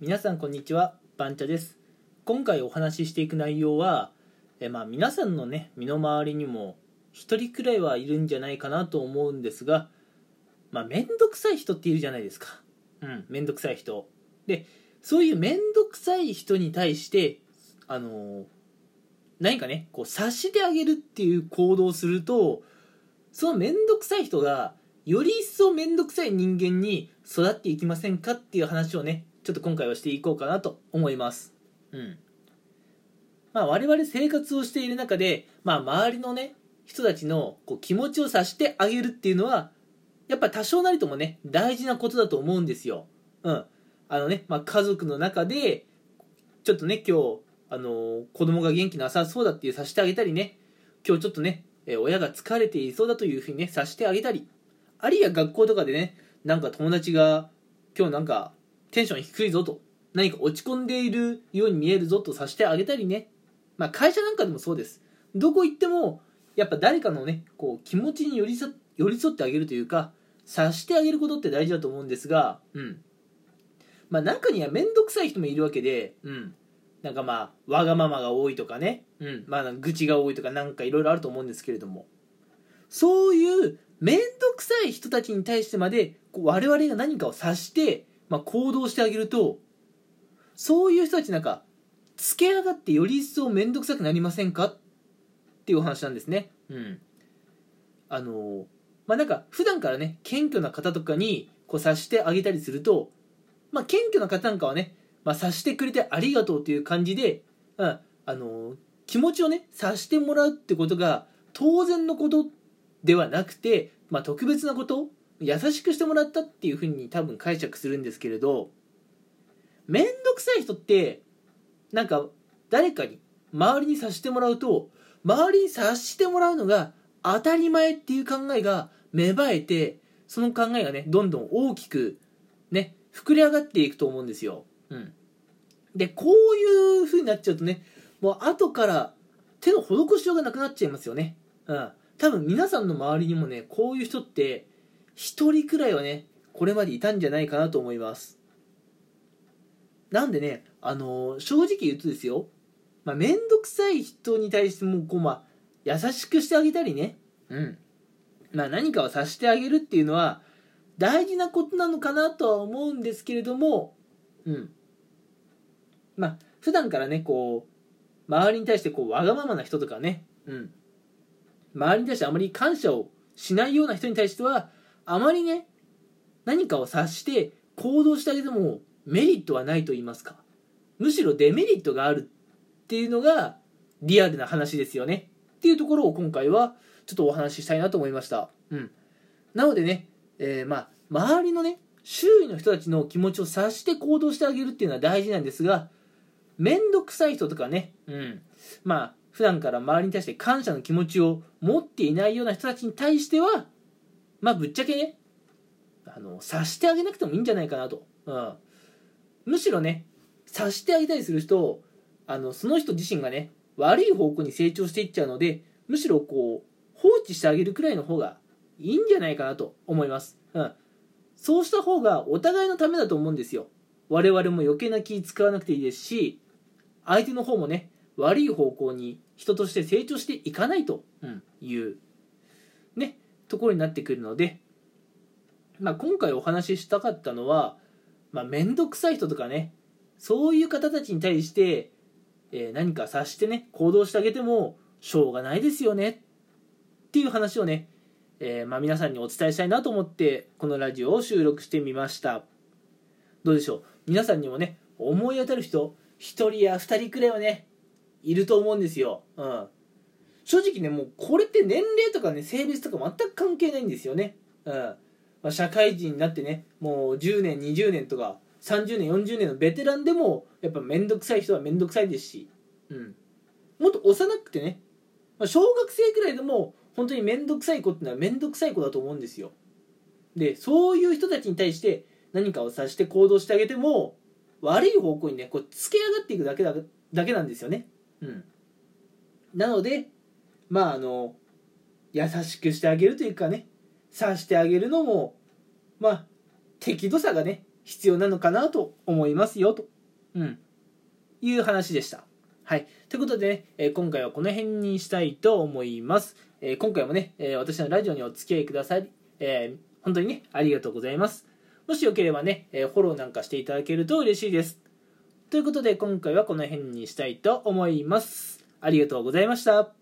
皆さんこんにちはバンチャです。今回お話ししていく内容はえまあ皆さんのね身の回りにも一人くらいはいるんじゃないかなと思うんですがまあ面倒くさい人っているじゃないですか。うん面倒くさい人。でそういう面倒くさい人に対してあの何かねこう察してあげるっていう行動をするとその面倒くさい人がより一層面倒くさい人間に育っていきませんかっていう話をねちょっと今回はしていこうかなと思います。うん。まあ我々生活をしている中でまあ周りのね人たちのこう気持ちを察してあげるっていうのはやっぱ多少なりともね大事なことだと思うんですよ。うん。あのね、まあ、家族の中でちょっとね今日あの子供が元気なさそうだっていうさしてあげたりね今日ちょっとね親が疲れていそうだというふうにねさしてあげたりあるいは学校とかでねなんか友達が今日なんかテンション低いぞと何か落ち込んでいるように見えるぞとさしてあげたりね。まあ会社なんかでもそうです。どこ行ってもやっぱ誰かのねこう気持ちに寄り添寄り添ってあげるというか察してあげることって大事だと思うんですがうん。まあ中には面倒くさい人もいるわけでうん。なんかまあわがままが多いとかね、うん。まあ、愚痴が多いとかなんかいろいろあると思うんですけれども。そういう面倒くさい人たちに対してまでこう我々が何かを察して、まあ、行動してあげるとそういう人たちなんかつけ上がってより一層面倒くさくなりませんか？っていうお話なんですね。うん、あのまあなんか普段からね謙虚な方とかにこう察してあげたりすると、まあ、謙虚な方なんかはねまあ、察してくれてありがとうという感じで、うん、あの気持ちをね察してもらうってことが当然のことではなくて、まあ、特別なこと優しくしてもらったっていうふうに多分解釈するんですけれど面倒くさい人ってなんか誰かに周りに察してもらうと周りに察してもらうのが当たり前っていう考えが芽生えてその考えがねどんどん大きくね膨れ上がっていくと思うんですよ。うん、でこういう風になっちゃうとねもう後から手の施しようがなくなっちゃいますよね、うん、多分皆さんの周りにもねこういう人って1人くらいはねこれまでいたんじゃないかなと思います。なんでねあのー、正直言うとですよまあ、めんどくさい人に対してもこう、まあ、優しくしてあげたりね、うん。まあ、何かをさしてあげるっていうのは大事なことなのかなとは思うんですけれども、うん、まあ普段からねこう周りに対してこうわがままな人とかね、うん、周りに対してあまり感謝をしないような人に対してはあまりね何かを察して行動してあげてもメリットはないと言いますか。むしろデメリットがあるっていうのがリアルな話ですよね。っていうところを今回はちょっとお話ししたいなと思いました、うん、なのでね、えー、まあ周りのね周囲の人たちの気持ちを察して行動してあげるっていうのは大事なんですが面倒くさい人とかね、うん、まあ普段から周りに対して感謝の気持ちを持っていないような人たちに対してはまあぶっちゃけねあの察してあげなくてもいいんじゃないかなと、うん、むしろね察してあげたりする人あのその人自身がね悪い方向に成長していっちゃうのでむしろこう放置してあげるくらいの方がいいんじゃないかなと思います、うん、そうした方がお互いのためだと思うんですよ。我々も余計な気使わなくていいですし相手の方もね悪い方向に人として成長していかないというねところになってくるので、まあ、今回お話ししたかったのはまあ、面倒くさい人とかねそういう方たちに対して、えー、何か察してね行動してあげてもしょうがないですよねっていう話をね、えー、まあ、皆さんにお伝えしたいなと思ってこのラジオを収録してみました。どうでしょう？皆さんにもね思い当たる人1人や2人くらいはねいると思うんですよ、うん、正直ねもうこれって年齢とかね性別とか全く関係ないんですよね、うん。まあ、社会人になってねもう10年20年とか30年40年のベテランでもやっぱ面倒くさい人は面倒くさいですし、うん、もっと幼くてね、まあ、小学生くらいでも本当に面倒くさい子ってのは面倒くさい子だと思うんですよ。でそういう人たちに対して何かを察して行動してあげても悪い方向にねこうつけ上がっていくだけだだけなんですよね。うんなのでまああの優しくしてあげるというかね察してあげるのもまあ適度さがね必要なのかなと思いますよと、うん、いう話でした。はい。ということでね、え今回はこの辺にしたいと思います。え今回もね、え私のラジオにお付き合いくださり、え本当にね、ありがとうございます。もしよければね、えフォローなんかしていただけると嬉しいです。ということで今回はこの辺にしたいと思います。ありがとうございました。